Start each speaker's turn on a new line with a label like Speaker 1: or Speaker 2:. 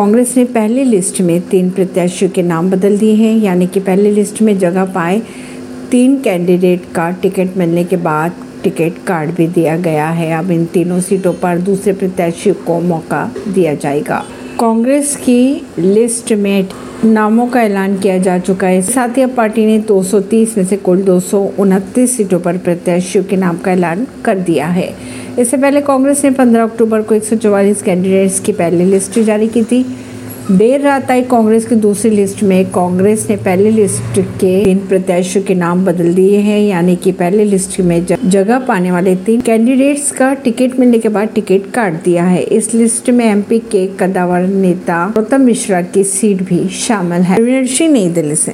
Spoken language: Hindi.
Speaker 1: कांग्रेस ने पहली लिस्ट में तीन प्रत्याशियों के नाम बदल दिए हैं, यानी कि पहली लिस्ट में जगह पाए तीन कैंडिडेट का टिकट मिलने के बाद टिकट कार्ड भी दिया गया है। अब इन तीनों सीटों पर दूसरे प्रत्याशी को मौका दिया जाएगा। कांग्रेस की लिस्ट में नामों का ऐलान किया जा चुका है। साथ ही अब पार्टी ने 230 में से कुल दो सौ उनतीस सीटों पर प्रत्याशियों के नाम का ऐलान कर दिया है। इससे पहले कांग्रेस ने 15 अक्टूबर को 144 कैंडिडेट्स की पहली लिस्ट जारी की थी। देर रात आई कांग्रेस की दूसरी लिस्ट में। कांग्रेस ने पहली लिस्ट के तीन प्रत्याशियों के नाम बदल दिए हैं, यानी कि पहली लिस्ट में जगह पाने वाले तीन कैंडिडेट्स का टिकट मिलने के बाद टिकट काट दिया है। इस लिस्ट में एमपी के कदावर नेता गौतम मिश्रा की सीट भी शामिल है। नई दिल्ली से।